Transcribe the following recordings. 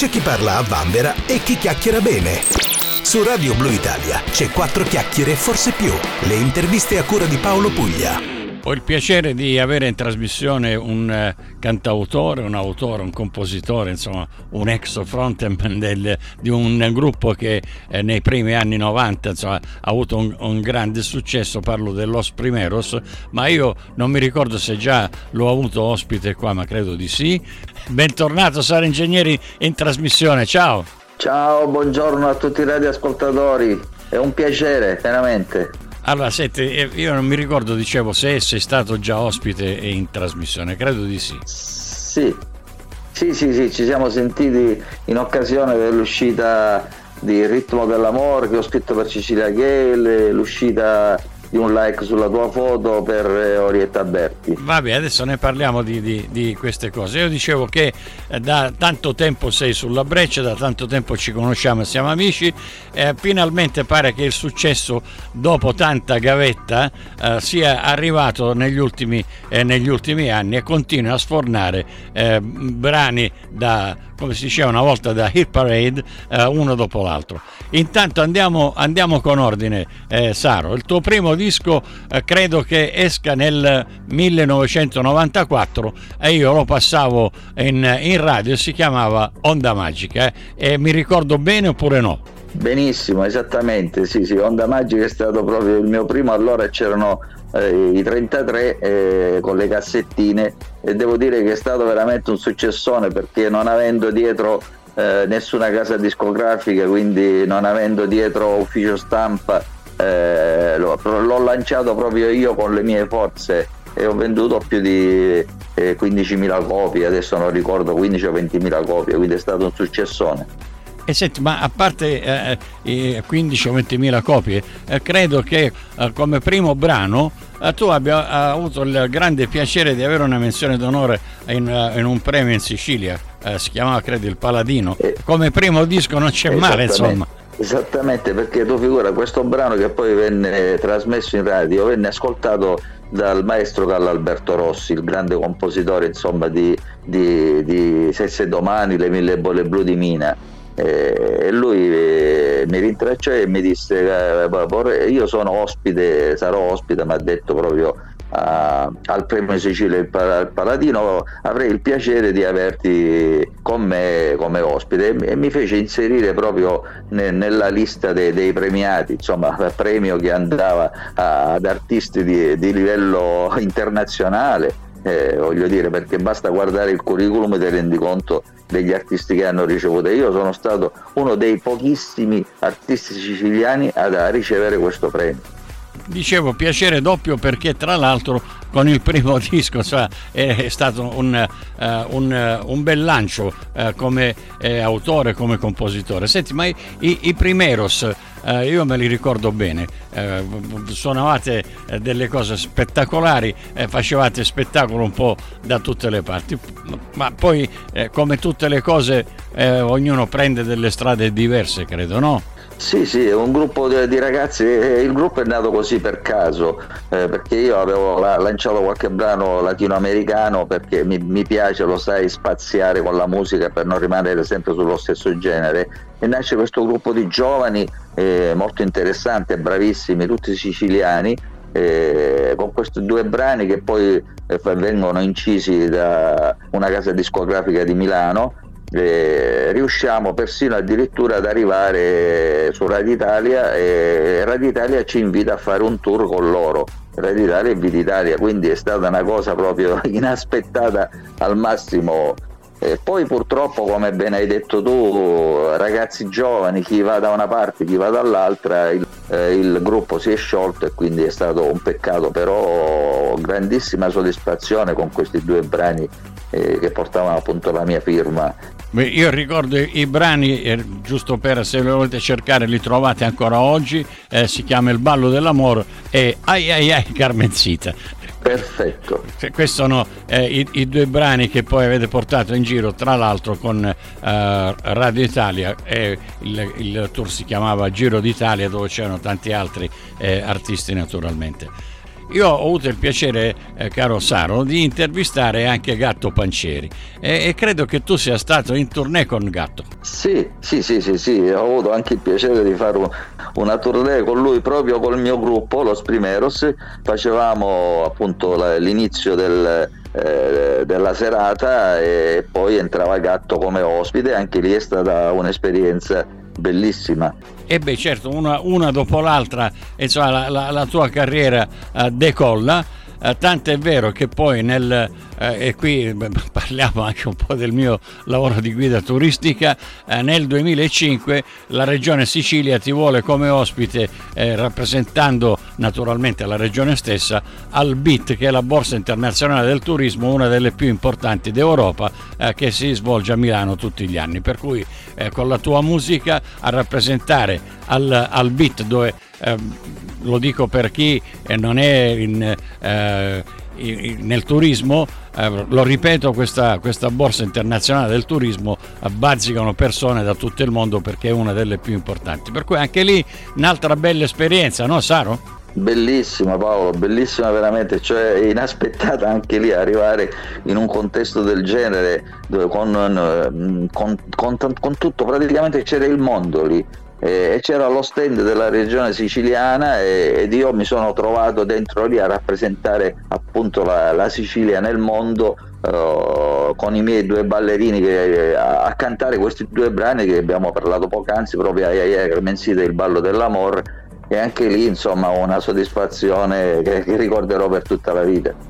c'è chi parla a vanvera e chi chiacchiera bene. Su Radio Blue Italia c'è quattro chiacchiere e forse più. Le interviste a cura di Paolo Puglia. Ho il piacere di avere in trasmissione un eh, cantautore, un autore, un compositore, insomma un ex frontman del, di un gruppo che eh, nei primi anni 90 insomma, ha avuto un, un, grande successo, parlo dell'Os Primeros, ma io non mi ricordo se già l'ho avuto ospite qua, ma credo di sì. Bentornato Sara Ingegneri in trasmissione, ciao! Ciao, buongiorno a tutti i radioascoltatori, è un piacere, veramente. Allora, senti, eh, io non mi ricordo, dicevo, se sei stato già ospite in trasmissione, credo di sì. Sì, sì, sì, sì, ci siamo sentiti in occasione dell'uscita di Ritmo dell'Amore che ho scritto per Cecilia Gale, l'uscita di un like sulla tua foto per eh, Orietta Berti. Vabbè, adesso ne parliamo di, di, di, queste cose. Io dicevo che eh, da tanto tempo sei sulla breccia, da tanto tempo ci conosciamo siamo amici, eh, finalmente pare che il successo dopo tanta gavetta eh, sia arrivato negli ultimi, eh, negli ultimi, anni e continua a sfornare eh, brani da come si diceva una volta da hit parade, eh, uno dopo l'altro. Intanto andiamo, andiamo con ordine, eh, Saro. Il tuo primo disco eh, credo che esca nel 1994 e io lo passavo in, in radio, si chiamava Onda Magica. Eh. E mi ricordo bene oppure no? Benissimo, esattamente, sì, sì, Onda Magica è stato proprio il mio primo, allora c'erano eh, i 33 eh, con le cassettine e devo dire che è stato veramente un successone perché non avendo dietro eh, nessuna casa discografica, quindi non avendo dietro ufficio stampa, eh, l'ho, l'ho, lanciato proprio io con le mie forze e ho venduto più di 15.000 eh, copie, adesso non ricordo 15 o 20.000 copie, quindi è stato un successone. E senti, ma a parte eh, i 15 o 20 mila copie, eh, credo che eh, come primo brano eh, tu abbia avuto il grande piacere di avere una menzione d'onore in, eh, in un premio in Sicilia, eh, si chiamava credo il Paladino. Come primo disco non c'è male, insomma. Esattamente, perché tu figura questo brano che poi venne trasmesso in radio, venne ascoltato dal maestro Carlo Alberto Rossi, il grande compositore insomma, di, di, di Sesse Domani, Le Mille Bolle Blu di Mina e lui eh, mi rintracciò e mi disse eh, io sono ospite, sarò ospite, mi ha detto proprio a, al premio Sicilia il Paladino avrei il piacere di averti con me come ospite e mi fece inserire proprio ne, nella lista dei, dei, premiati insomma premio che andava a, ad artisti di, di livello internazionale eh, voglio dire perché basta guardare il curriculum e ti rendi conto degli artisti che hanno ricevuto. Io sono stato uno dei pochissimi artisti siciliani ad, ricevere questo premio. Dicevo piacere doppio perché tra l'altro con il primo disco cioè, è stato un, uh, un, uh, un bel lancio uh, come autore, come compositore. Senti, ma i, i Primeros eh, io me li ricordo bene, suonavate delle cose spettacolari, facevate spettacolo un po' da tutte le parti, ma poi come tutte le cose ognuno prende delle strade diverse, credo, no? Sì, sì, è un gruppo di, ragazzi, il gruppo è nato così per caso, eh, perché io avevo lanciato qualche brano latinoamericano perché mi, mi, piace, lo sai, spaziare con la musica per non rimanere sempre sullo stesso genere. E nasce questo gruppo di giovani eh, molto interessanti bravissimi, tutti siciliani, eh, con questi due brani che poi eh, vengono incisi da una casa discografica di Milano eh, riusciamo persino addirittura ad arrivare su Radio Italia e Radio Italia ci invita a fare un tour con loro. Radio Italia e Vita Italia, quindi è stata una cosa proprio inaspettata al massimo. E poi purtroppo, come ben hai detto tu, ragazzi giovani, chi va da una parte, chi va dall'altra, il, eh, il gruppo si è sciolto e quindi è stato un peccato, però grandissima soddisfazione con questi due brani eh, che portavano appunto la mia firma io ricordo i brani, eh, giusto per se lo volete cercare, li trovate ancora oggi. Eh, si chiama Il ballo dell'amore e Ai ai ai Carmencita. Perfetto. Questi sono eh, i, i, due brani che poi avete portato in giro, tra l'altro con eh, Radio Italia. e il, il, tour si chiamava Giro d'Italia, dove c'erano tanti altri eh, artisti, naturalmente. Io ho avuto il piacere, eh, caro Saro, di intervistare anche Gatto Pancieri e, e, credo che tu sia stato in tournée con Gatto. Sì, sì, sì, sì, sì. ho avuto anche il piacere di fare una tournée con lui proprio col mio gruppo, Los Primeros, facevamo appunto l'inizio del, eh, della serata e poi entrava Gatto come ospite, anche lì è stata un'esperienza bellissima. E beh certo, una, una dopo l'altra, insomma, la, la, la tua carriera uh, decolla eh, tanto è vero che poi nel, eh, e qui parliamo anche un po' del mio lavoro di guida turistica, eh, nel 2005 la regione Sicilia ti vuole come ospite eh, rappresentando naturalmente la regione stessa al BIT che è la borsa internazionale del turismo, una delle più importanti d'Europa eh, che si svolge a Milano tutti gli anni. Per cui con la tua musica a rappresentare al, al BIT dove Ehm, lo dico per chi eh, non è in, eh, nel turismo, eh, lo ripeto, questa, questa, borsa internazionale del turismo bazzicano persone da tutto il mondo perché è una delle più importanti. Per cui anche lì un'altra bella esperienza, no Saro? Bellissima Paolo, bellissima veramente, cioè inaspettata anche lì arrivare in un contesto del genere dove con, con, con, con tutto praticamente c'era il mondo lì, e c'era lo stand della regione siciliana ed io mi sono trovato dentro lì a rappresentare appunto la, la Sicilia nel mondo uh, con i miei due ballerini che, a, a, cantare questi due brani che abbiamo parlato poc'anzi proprio a Iaia Clemensita il ballo dell'amore e anche lì insomma una soddisfazione che, che ricorderò per tutta la vita.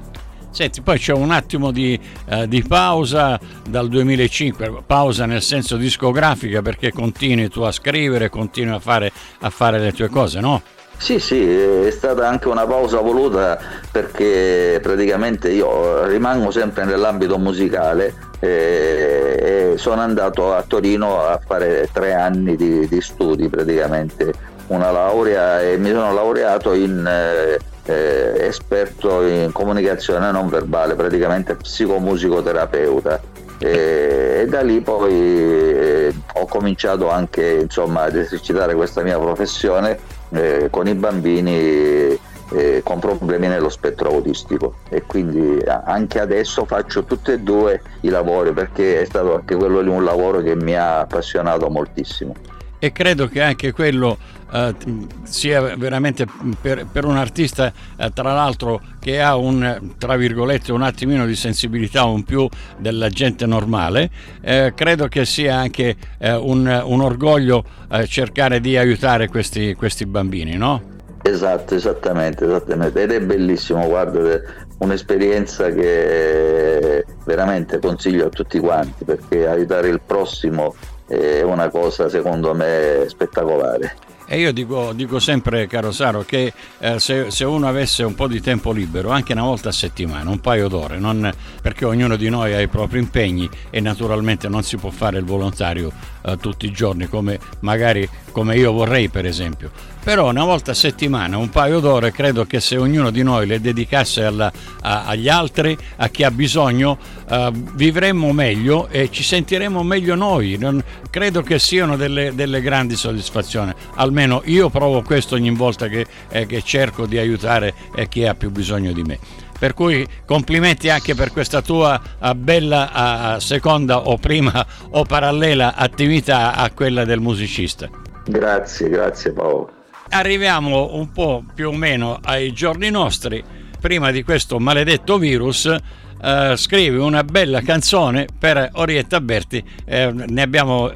Senti, poi c'è un attimo di, uh, di, pausa dal 2005, pausa nel senso discografica perché continui tu a scrivere, continui a fare, a fare le tue cose, no? Sì, sì, è stata anche una pausa voluta perché praticamente io rimango sempre nell'ambito musicale e, sono andato a Torino a fare tre anni di, di studi praticamente, una laurea e mi sono laureato in eh, eh, esperto in comunicazione non verbale, praticamente psicomusicoterapeuta. E, e da lì poi eh, ho cominciato anche insomma, ad esercitare questa mia professione eh, con i bambini eh, con problemi nello spettro autistico e quindi anche adesso faccio tutti e due i lavori perché è stato anche quello lì un lavoro che mi ha appassionato moltissimo e credo che anche quello eh, sia veramente per, per un artista eh, tra l'altro che ha un tra virgolette un attimino di sensibilità un più della gente normale eh, credo che sia anche eh, un, un, orgoglio eh, cercare di aiutare questi, questi bambini no? Esatto, esattamente, esattamente, ed è bellissimo, guarda, un'esperienza che veramente consiglio a tutti quanti perché aiutare il prossimo è una cosa secondo me spettacolare. E io dico, dico, sempre, caro Saro, che eh, se, se, uno avesse un po' di tempo libero, anche una volta a settimana, un paio d'ore, non, perché ognuno di noi ha i propri impegni e naturalmente non si può fare il volontario eh, tutti i giorni come magari come io vorrei per esempio. Però una volta a settimana, un paio d'ore, credo che se ognuno di noi le dedicasse alla, a, agli altri, a chi ha bisogno, uh, vivremmo meglio e ci sentiremmo meglio noi. Non, credo che siano delle, delle, grandi soddisfazioni. Almeno io provo questo ogni volta che, eh, che cerco di aiutare eh, chi ha più bisogno di me. Per cui complimenti anche per questa tua uh, bella uh, seconda o prima o parallela attività a quella del musicista. Grazie, grazie Paolo. Arriviamo un po' più o meno ai giorni nostri. Prima di questo maledetto virus, uh, scrivi una bella canzone per Orietta Berti, eh, ne abbiamo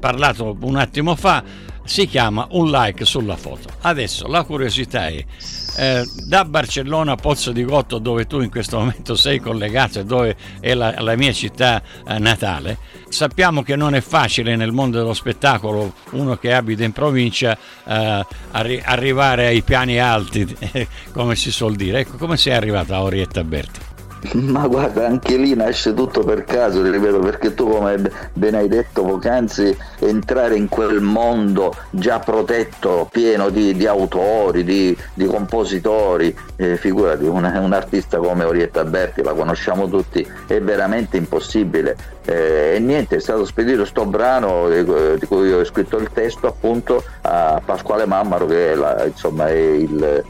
parlato un attimo fa, si chiama Un like sulla foto. Adesso la curiosità è eh, da Barcellona a Pozzo di Gotto dove tu in questo momento sei collegato e dove è la, la mia città eh, natale sappiamo che non è facile nel mondo dello spettacolo uno che abita in provincia eh, arri- arrivare ai piani alti come si suol dire ecco come sei arrivata a Orietta Berti ma guarda, anche lì nasce tutto per caso, ripeto, perché tu come ben hai detto poc'anzi, entrare in quel mondo già protetto, pieno di, di autori, di, di compositori, eh, figurati, un, un, artista come Orietta Berti, la conosciamo tutti, è veramente impossibile. Eh, e niente, è stato spedito sto brano eh, di cui ho scritto il testo appunto a Pasquale Mammaro che è, la, insomma, è il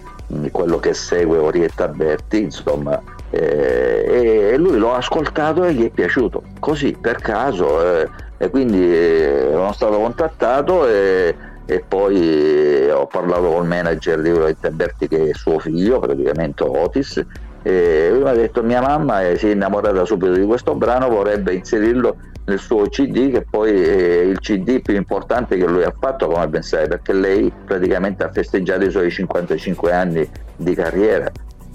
quello che segue Orietta Berti, insomma, e lui l'ho ascoltato e gli è piaciuto, così per caso, eh, e quindi eh, sono stato contattato e, e poi ho parlato col manager di Orietta Berti che è suo figlio, praticamente Otis, e lui mi ha detto mia mamma si è innamorata subito di questo brano, vorrebbe inserirlo nel suo CD che poi è il CD più importante che lui ha fatto come ben sai perché lei praticamente ha festeggiato i suoi 55 anni di carriera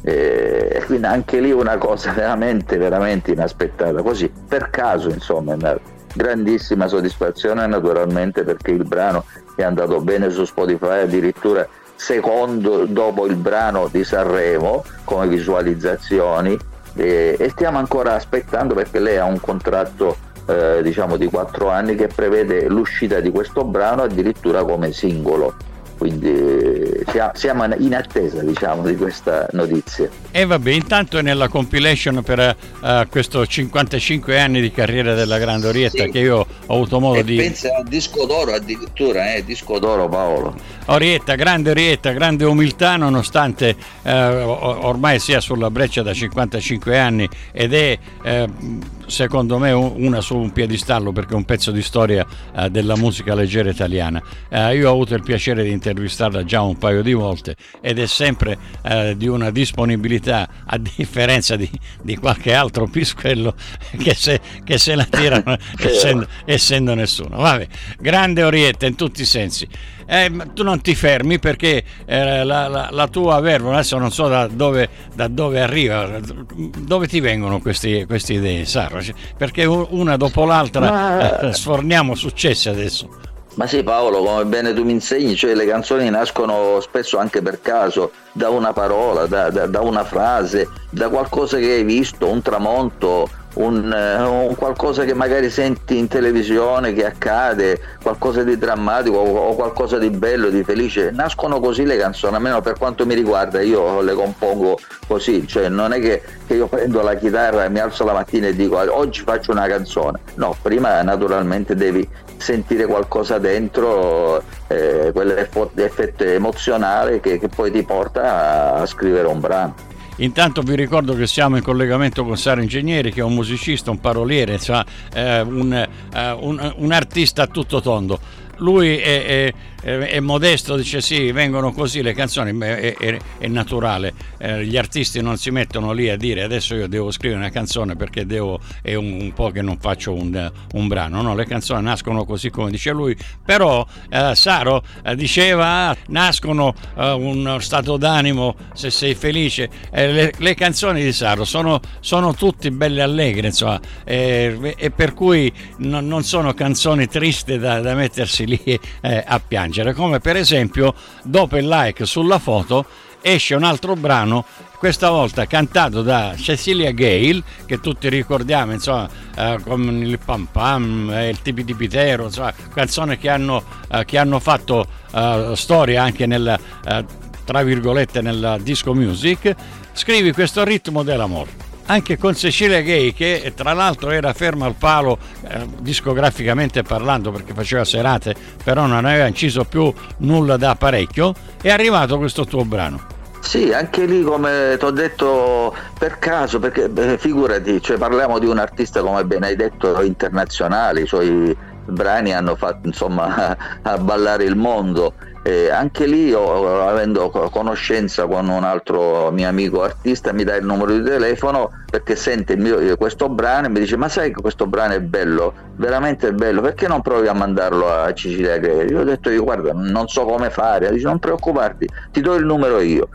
e quindi anche lì una cosa veramente veramente inaspettata. Così per caso insomma una grandissima soddisfazione naturalmente perché il brano è andato bene su Spotify addirittura secondo dopo il brano di Sanremo come visualizzazioni. E, e stiamo ancora aspettando perché lei ha un contratto eh, diciamo di quattro anni che prevede l'uscita di questo brano addirittura come singolo quindi siamo in attesa diciamo, di questa notizia. E vabbè, intanto è nella compilation per uh, questo 55 anni di carriera della Grande Orietta sì. che io ho avuto modo e di... Pensa al disco d'oro addirittura, eh, disco d'oro Paolo. Orietta, grande Orietta, grande umiltà nonostante uh, ormai sia sulla breccia da 55 anni ed è... Uh, secondo me una su un piedistallo perché è un pezzo di storia uh, della musica leggera italiana. Uh, io ho avuto il piacere di intervistarla già un paio di volte ed è sempre uh, di una disponibilità a differenza di, di qualche altro pisquello che se, che se la tirano essendo, essendo nessuno. Vabbè, grande Orietta in tutti i sensi eh, tu non ti fermi perché eh, la, la, la, tua verba, adesso non so da dove, da dove arriva, dove ti vengono questi, queste idee, Sara? Perché una dopo l'altra Ma... eh, sforniamo successi adesso. Ma sì Paolo, come bene tu mi insegni, cioè le canzoni nascono spesso anche per caso, da una parola, da, da, da una frase, da qualcosa che hai visto, un tramonto, un, eh, un, qualcosa che magari senti in televisione che accade, qualcosa di drammatico o, qualcosa di bello, di felice. Nascono così le canzoni, almeno per quanto mi riguarda, io le compongo così, cioè non è che, che io prendo la chitarra e mi alzo la mattina e dico oggi faccio una canzone. No, prima naturalmente devi sentire qualcosa dentro, eh, quell'effetto emozionale che, che poi ti porta a, a scrivere un brano. Intanto vi ricordo che siamo in collegamento con Sara Ingegneri, che è un musicista, un paroliere, cioè, eh, un, eh, un, un artista a tutto tondo. Lui è, è, è, modesto, dice sì, vengono così le canzoni, è, è naturale, eh, gli artisti non si mettono lì a dire adesso io devo scrivere una canzone perché devo, è un, un po' che non faccio un, un, brano, no, le canzoni nascono così come dice lui, però eh, Saro eh, diceva nascono eh, un stato d'animo se sei felice, eh, le, le, canzoni di Saro sono, sono tutte belle allegre, insomma, eh, e per cui non, non sono canzoni tristi da, da mettersi lì a piangere, come per esempio dopo il like sulla foto esce un altro brano questa volta cantato da Cecilia Gale, che tutti ricordiamo, insomma, eh, con il Pam Pam, eh, il Tipi di Pitero, insomma, canzoni che hanno, eh, che hanno fatto eh, storia anche nel, eh, tra virgolette, nella disco music, scrivi questo ritmo dell'amore anche con Cecilia Gay che tra l'altro era ferma al palo eh, discograficamente parlando perché faceva serate però non aveva inciso più nulla da parecchio. È arrivato questo tuo brano. Sì, anche lì come ti ho detto per caso, perché beh, figurati, cioè, parliamo di un artista come ben hai detto internazionale, i suoi brani hanno fatto insomma a ballare il mondo eh, anche lì, io, avendo conoscenza con un altro mio amico artista, mi dà il numero di telefono perché sente mio, questo brano e mi dice: Ma sai che questo brano è bello, veramente bello, perché non provi a mandarlo a Cecilia Gregorio? Io ho detto: Io guarda, non so come fare. Dice: Non preoccuparti, ti do il numero io.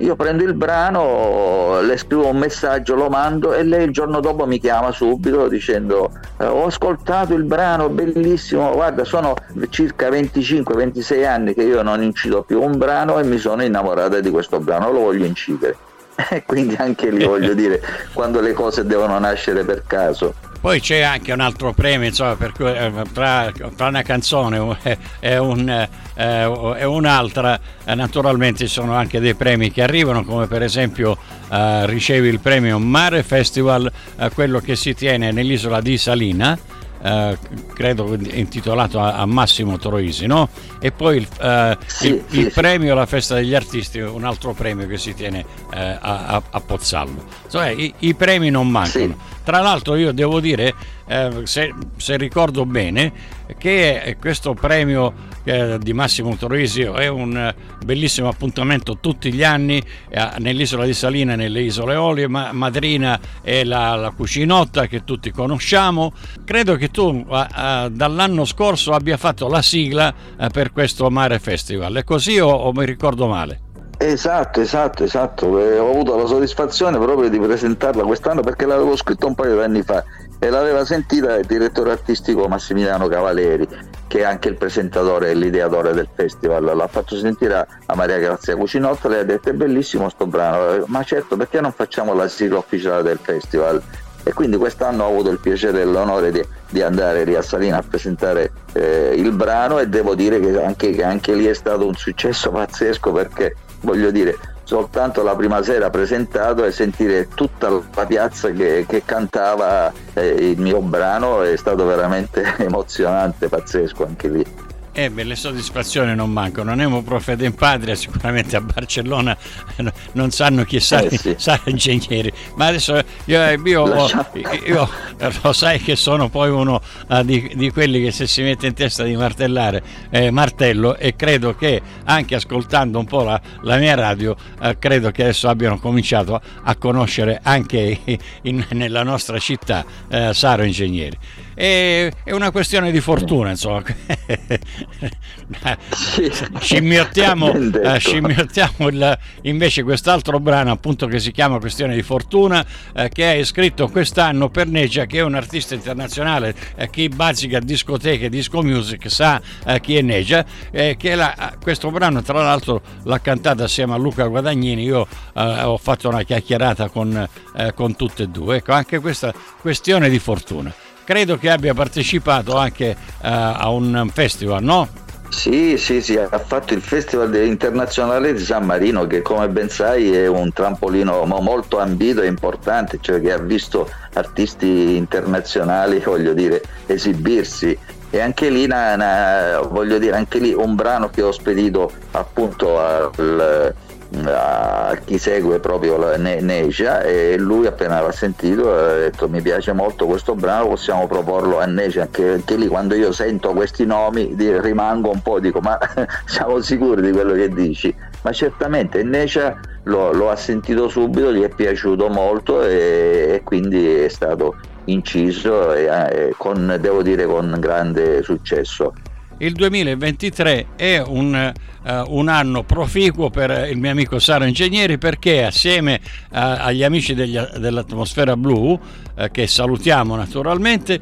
Io prendo il brano, le scrivo un messaggio, lo mando e lei il giorno dopo mi chiama subito dicendo eh, ho ascoltato il brano, bellissimo, guarda sono circa 25-26 anni che io non incido più un brano e mi sono innamorata di questo brano, lo voglio incidere. E quindi anche lì voglio dire, quando le cose devono nascere per caso. Poi c'è anche un altro premio, insomma, per cui, eh, tra, tra, una canzone e, un, eh, e un'altra, eh, naturalmente ci sono anche dei premi che arrivano, come per esempio eh, ricevi il premio Mare Festival, eh, quello che si tiene nell'isola di Salina, eh, credo intitolato a, a, Massimo Troisi, no? E poi il, eh, sì, il, sì, il premio alla festa degli artisti, un altro premio che si tiene eh, a, a, Pozzallo. Insomma, i, i, premi non mancano. Tra l'altro io devo dire, eh, se, se, ricordo bene, che questo premio eh, di Massimo Troisio è un bellissimo appuntamento tutti gli anni eh, nell'isola di Salina nelle isole Olie, ma madrina è la, la, cucinotta che tutti conosciamo. Credo che tu dall'anno scorso abbia fatto la sigla eh, per questo Mare Festival, è così o, o mi ricordo male? Esatto, esatto, esatto. E ho avuto la soddisfazione proprio di presentarla quest'anno perché l'avevo scritto un paio di anni fa e l'aveva sentita il direttore artistico Massimiliano Cavaleri, che è anche il presentatore e l'ideatore del festival. L'ha fatto sentire a Maria Grazia Cucinotta, lei ha detto è bellissimo sto brano, ma certo perché non facciamo la sigla ufficiale del festival? E quindi quest'anno ho avuto il piacere e l'onore di, di andare lì a Salina a presentare eh, il brano e devo dire che anche, che anche lì è stato un successo pazzesco perché voglio dire, soltanto la prima sera presentato e sentire tutta la piazza che, che cantava eh, il mio brano è stato veramente emozionante, pazzesco anche lì. Eh beh, le soddisfazioni non mancano. Nemo Profeta in Patria, sicuramente a Barcellona non sanno chi sa, eh sì. sa ingegneri. Ma adesso io, eh, io, io, lo sai che sono poi uno uh, di, di, quelli che se si mette in testa di martellare eh, martello e credo che anche ascoltando un po' la, la mia radio, uh, credo che adesso abbiano cominciato a, conoscere anche in, nella nostra città uh, Saro Ingegneri è, è una questione di fortuna, insomma. scimmiottiamo, eh, scimmiottiamo il, invece quest'altro brano, appunto, che si chiama Questione di fortuna, eh, che è scritto quest'anno per Negia, che è un artista internazionale. Eh, chi bazzica discoteche, disco music, sa eh, chi è Negia. Eh, che la, questo brano, tra l'altro, l'ha cantato assieme a Luca Guadagnini. Io eh, ho fatto una chiacchierata con, con tutte e due. Ecco, anche questa questione di fortuna credo che abbia partecipato anche uh, a un festival, no? Sì, sì, sì, ha fatto il Festival internazionale di San Marino che come ben sai è un trampolino molto ambito e importante, cioè che ha visto artisti internazionali, voglio dire, esibirsi e anche lì, na, na, voglio dire, anche lì un brano che ho spedito appunto al a chi segue proprio la e lui appena l'ha sentito ha detto mi piace molto questo brano possiamo proporlo a Necia anche, anche lì quando io sento questi nomi rimango un po' dico ma siamo sicuri di quello che dici? Ma certamente Necia lo, lo ha sentito subito gli è piaciuto molto e, e quindi è stato inciso e, e con, devo dire con grande successo il 2023 è un, uh, un, anno proficuo per il mio amico Saro Ingegneri perché assieme uh, agli amici degli, dell'atmosfera blu, uh, che salutiamo naturalmente,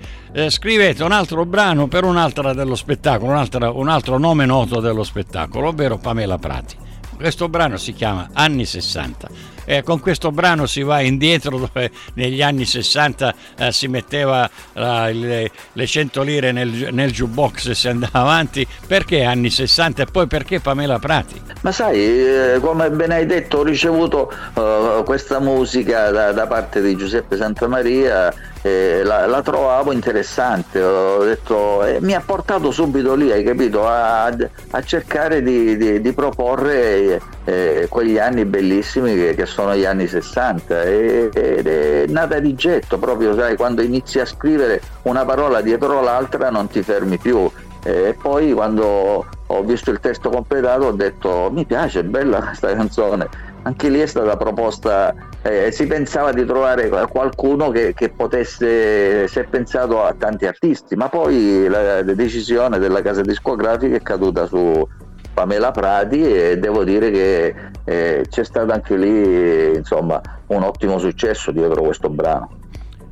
scrivete un altro brano per un'altra dello spettacolo, un, un altro nome noto dello spettacolo, ovvero Pamela Prati. Questo brano si chiama Anni 60 eh, con questo brano si va indietro dove negli anni 60 eh, si metteva eh, le, le, 100 lire nel, nel jukebox e si andava avanti. Perché anni 60 e poi perché Pamela Prati? Ma sai, eh, come ben hai detto, ho ricevuto uh, questa musica da, da, parte di Giuseppe Santamaria eh, la, la, trovavo interessante, detto, eh, mi ha portato subito lì, hai capito, a, a cercare di, di, di proporre eh, quegli anni bellissimi che, che, sono gli anni 60 ed è nata di getto, proprio sai, quando inizi a scrivere una parola dietro l'altra non ti fermi più. E poi quando ho visto il testo completato ho detto mi piace, è bella questa canzone anche lì è stata proposta, eh, si pensava di trovare qualcuno che, che, potesse, si è pensato a tanti artisti, ma poi la, la decisione della casa discografica è caduta su Pamela Prati e devo dire che eh, c'è stato anche lì insomma, un ottimo successo dietro questo brano.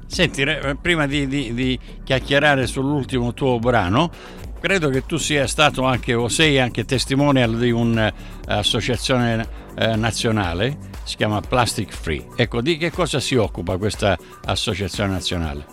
Senti, prima di, di, di chiacchierare sull'ultimo tuo brano, credo che tu sia stato anche o sei anche testimonial di un'associazione eh, nazionale, si chiama Plastic Free. Ecco, di che cosa si occupa questa associazione nazionale?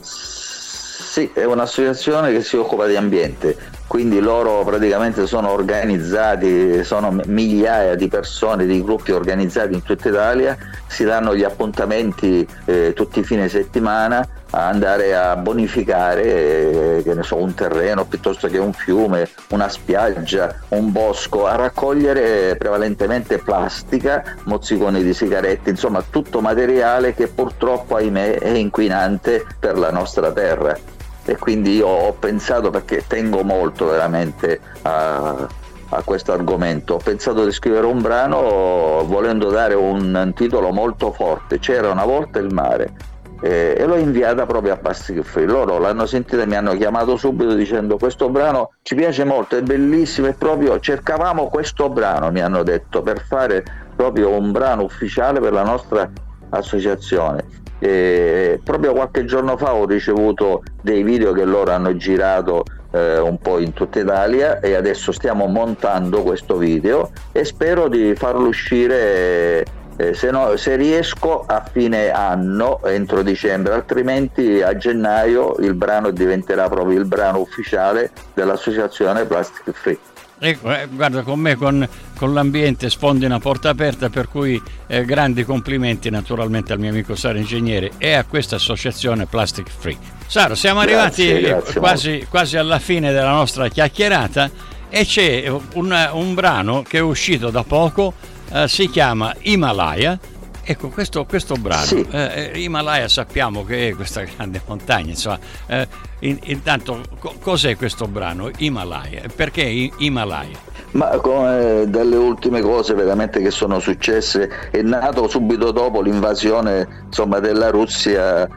Sì, è un'associazione che si occupa di ambiente, quindi loro praticamente sono organizzati, sono migliaia di persone, di gruppi organizzati in tutta Italia, si danno gli appuntamenti eh, tutti i fine settimana andare a bonificare eh, so, un terreno piuttosto che un fiume, una spiaggia, un bosco, a raccogliere prevalentemente plastica, mozziconi di sigarette, insomma tutto materiale che purtroppo ahimè è inquinante per la nostra terra. E quindi io ho pensato, perché tengo molto veramente a, a questo argomento. Ho pensato di scrivere un brano volendo dare un titolo molto forte. C'era una volta il mare eh, e l'ho inviata proprio a Plastic Free. Loro l'hanno sentita e mi hanno chiamato subito dicendo questo brano ci piace molto, è bellissimo e proprio cercavamo questo brano, mi hanno detto, per fare proprio un brano ufficiale per la nostra associazione. E proprio qualche giorno fa ho ricevuto dei video che loro hanno girato eh, un po' in tutta Italia e adesso stiamo montando questo video e spero di farlo uscire eh, se, no, se, riesco a fine anno, entro dicembre, altrimenti a gennaio il brano diventerà proprio il brano ufficiale dell'associazione Plastic Free. Ecco, eh, guarda, con me con, con, l'ambiente sfondi una porta aperta, per cui eh, grandi complimenti naturalmente al mio amico Saro Ingegnere e a questa associazione Plastic Free. Saro, siamo arrivati grazie, grazie quasi, quasi, alla fine della nostra chiacchierata e c'è un, un brano che è uscito da poco eh, si chiama Himalaya. Ecco, questo, questo brano, sì. eh, eh Himalaya sappiamo che è questa grande montagna, insomma, eh, in, intanto co- cos'è questo brano Himalaya? Perché Himalaya? Ma come delle ultime cose veramente che sono successe, è nato subito dopo l'invasione insomma, della Russia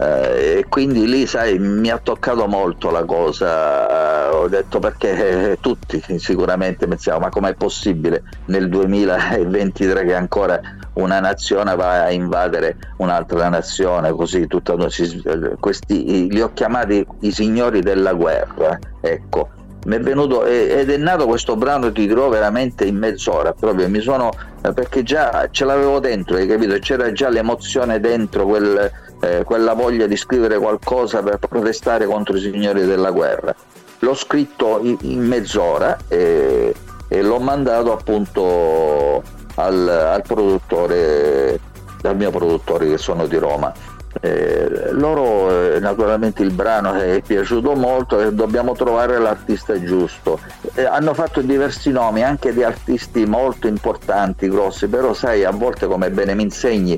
eh, eh, e quindi lì sai mi ha toccato molto la cosa. Eh, ho detto perché eh, tutti sicuramente pensiamo ma com'è possibile nel 2023 che ancora una nazione va a invadere un'altra nazione così tutta, questi li ho chiamati i signori della guerra ecco. Mi è venuto ed è nato questo brano ti dirò veramente in mezz'ora proprio mi sono perché già ce l'avevo dentro hai capito? C'era già l'emozione dentro quel eh, quella voglia di scrivere qualcosa per protestare contro i signori della guerra. L'ho scritto in, in mezz'ora e, e, l'ho mandato appunto al, al produttore, al mio produttore che sono di Roma. Eh, loro eh, naturalmente il brano è piaciuto molto e dobbiamo trovare l'artista giusto eh, hanno fatto diversi nomi anche di artisti molto importanti grossi però sai a volte come bene mi insegni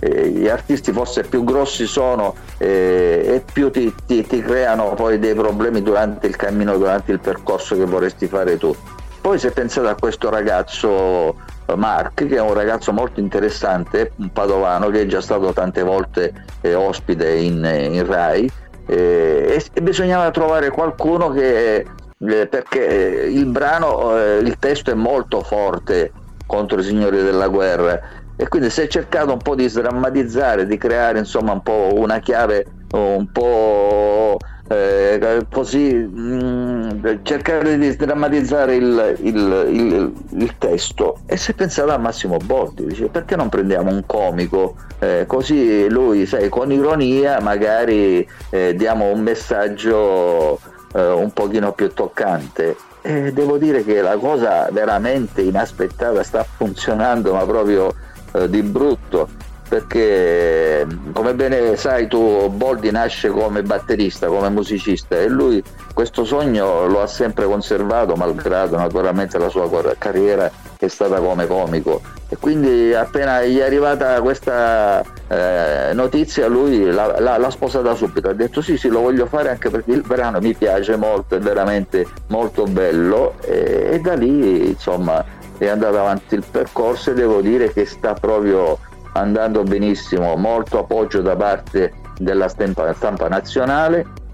eh, gli artisti forse più grossi sono eh, e più ti, ti, ti, creano poi dei problemi durante il cammino, durante il percorso che vorresti fare tu. Poi si è pensato a questo ragazzo eh, Mark, che è un ragazzo molto interessante, un padovano che è già stato tante volte eh, ospite in, in Rai eh, e, e, bisognava trovare qualcuno che, perché il brano, il testo è molto forte contro i signori della guerra e quindi si è cercato un po' di sdrammatizzare, di creare insomma un po' una chiave un po' eh, così mh, mm, cercare di sdrammatizzare il, il, il, il, testo. E si è pensato a Massimo Bordi dice perché non prendiamo un comico? Eh, così lui sai con ironia magari eh, diamo un messaggio eh, un pochino più toccante. E devo dire che la cosa veramente inaspettata sta funzionando ma proprio eh, di brutto perché come bene sai tu Boldi nasce come batterista, come musicista e lui questo sogno lo ha sempre conservato malgrado naturalmente la sua carriera è stata come comico. E quindi appena gli è arrivata questa eh, notizia lui l'ha, l'ha, l'ha, sposata subito. Ha detto sì sì lo voglio fare anche perché il brano mi piace molto è veramente molto bello. E, e da lì insomma è andato avanti il percorso e devo dire che sta proprio andando benissimo, molto appoggio da parte della stampa, stampa nazionale.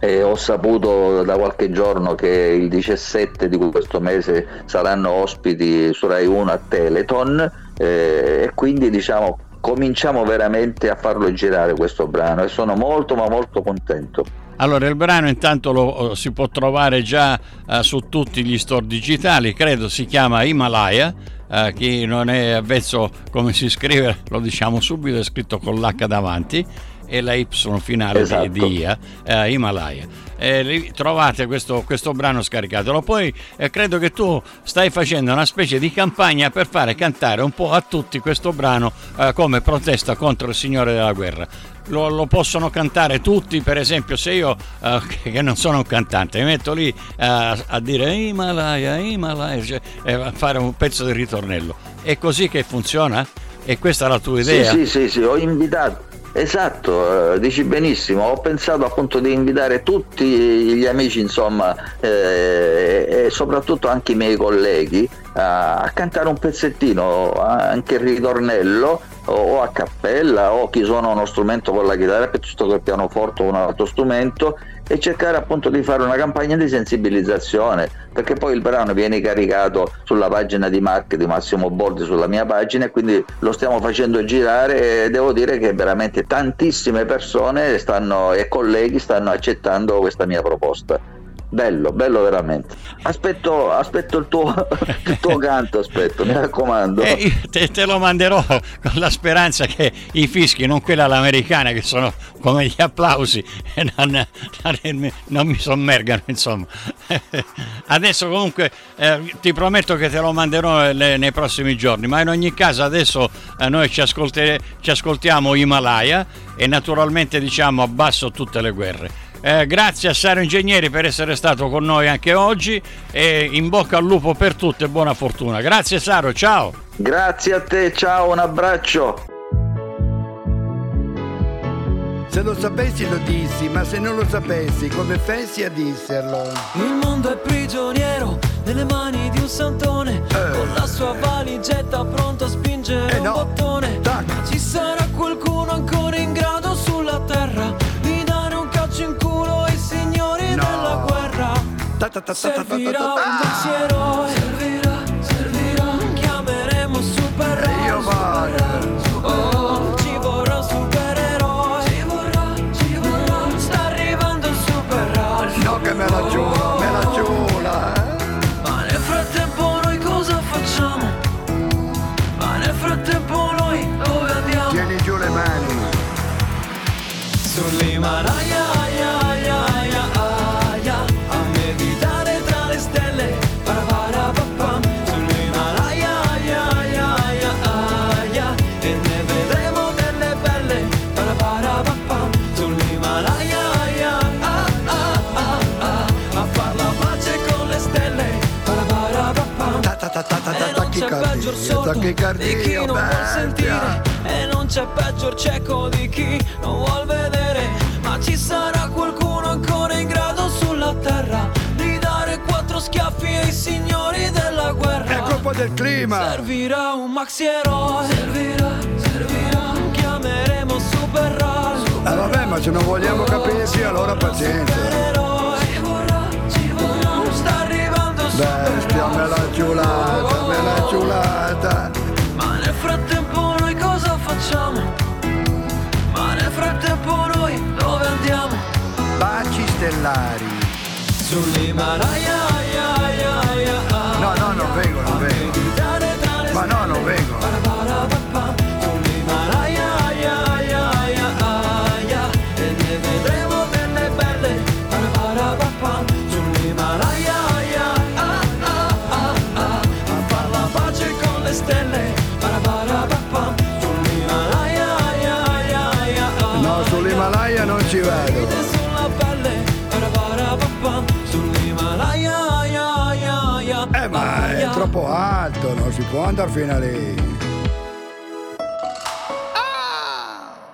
E ho saputo da qualche giorno che il 17 di questo mese saranno ospiti su Rai 1 a Teleton. Eh, e quindi diciamo cominciamo veramente a farlo girare questo brano. E sono molto ma molto contento. Allora, il brano intanto lo eh, si può trovare già uh, su tutti gli store digitali, credo si chiama Himalaya. Uh, chi non è avvezzo come si scrive, lo diciamo subito, è scritto con l'H davanti. e la Y finale Esatto. di, di IA, eh, Himalaya. Eh, trovate questo, questo brano scaricatelo. Poi eh, credo che tu stai facendo una specie di campagna per fare cantare un po' a tutti questo brano eh, come protesta contro il Signore della Guerra. Lo, lo possono cantare tutti, per esempio, se io, eh, che non sono un cantante, mi metto lì eh, a dire Himalaya, Himalaya, cioè, eh, a fare un pezzo di ritornello. È così che funziona? E questa è la tua idea? Sì, sì, sì, sì, ho invitato. Esatto, eh, dici benissimo, ho pensato appunto di invitare tutti gli amici, insomma, eh, e soprattutto anche i miei colleghi a, a cantare un pezzettino, anche il ritornello o a cappella o chi suona uno strumento con la chitarra piuttosto che il pianoforte o un altro strumento e cercare appunto di fare una campagna di sensibilizzazione perché poi il brano viene caricato sulla pagina di Mark di Massimo Boldi sulla mia pagina e quindi lo stiamo facendo girare e devo dire che veramente tantissime persone stanno, e colleghi stanno accettando questa mia proposta bello, bello veramente. Aspetto, aspetto il, tuo, il tuo canto, aspetto, mi raccomando. Eh, te, te, lo manderò con la speranza che i fischi, non quella all'americana, che sono come gli applausi, non, non, non mi sommergano, insomma. Adesso comunque eh, ti prometto che te lo manderò le, nei prossimi giorni, ma in ogni caso adesso eh, noi ci, ci ascoltiamo Himalaya e naturalmente diciamo abbasso tutte le guerre. Eh, grazie a Saro Ingegneri per essere stato con noi anche oggi e in bocca al lupo per tutte e buona fortuna. Grazie Saro, ciao. Grazie a te, ciao, un abbraccio. Se lo sapessi lo dissi, ma se non lo sapessi, come fessi a dirlo? Il mondo è prigioniero nelle mani di un santone, eh. con la sua valigetta pronto a spingere eh no. un bottone. Tac. Ma ci sarà qualcuno ancora in grado sulla terra servirà un eroe, servirà, servirà, chiameremo super E io voglio. Oh, ci vorrà un supereroe, ci vorrà, ci vorrà, sta arrivando il super No che me la giuro, me la giura. eh. Ma nel frattempo noi cosa facciamo? Ma nel frattempo noi dove andiamo? Tieni giù le mani. Sull'Himalaya, peggior sordo di chi non vuol sentire. E non c'è peggior cieco di chi non vuol vedere. Ma ci sarà qualcuno ancora in grado sulla terra Di dare quattro schiaffi ai signori della È guerra colpa del clima. Servirà un maxi eroe. Servirà, servirà. Chiameremo super Ral Eh vabbè, ma se non vogliamo capirsi, allora pazienza. Ci vorrà, ci vorrà. Sta arrivando il Bestia, me l'ha giulata, me l'ha giulata. Sull'Himalaya, aia, troppo alto, non si può andare fino a lì.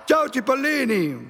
Ciao cipollini!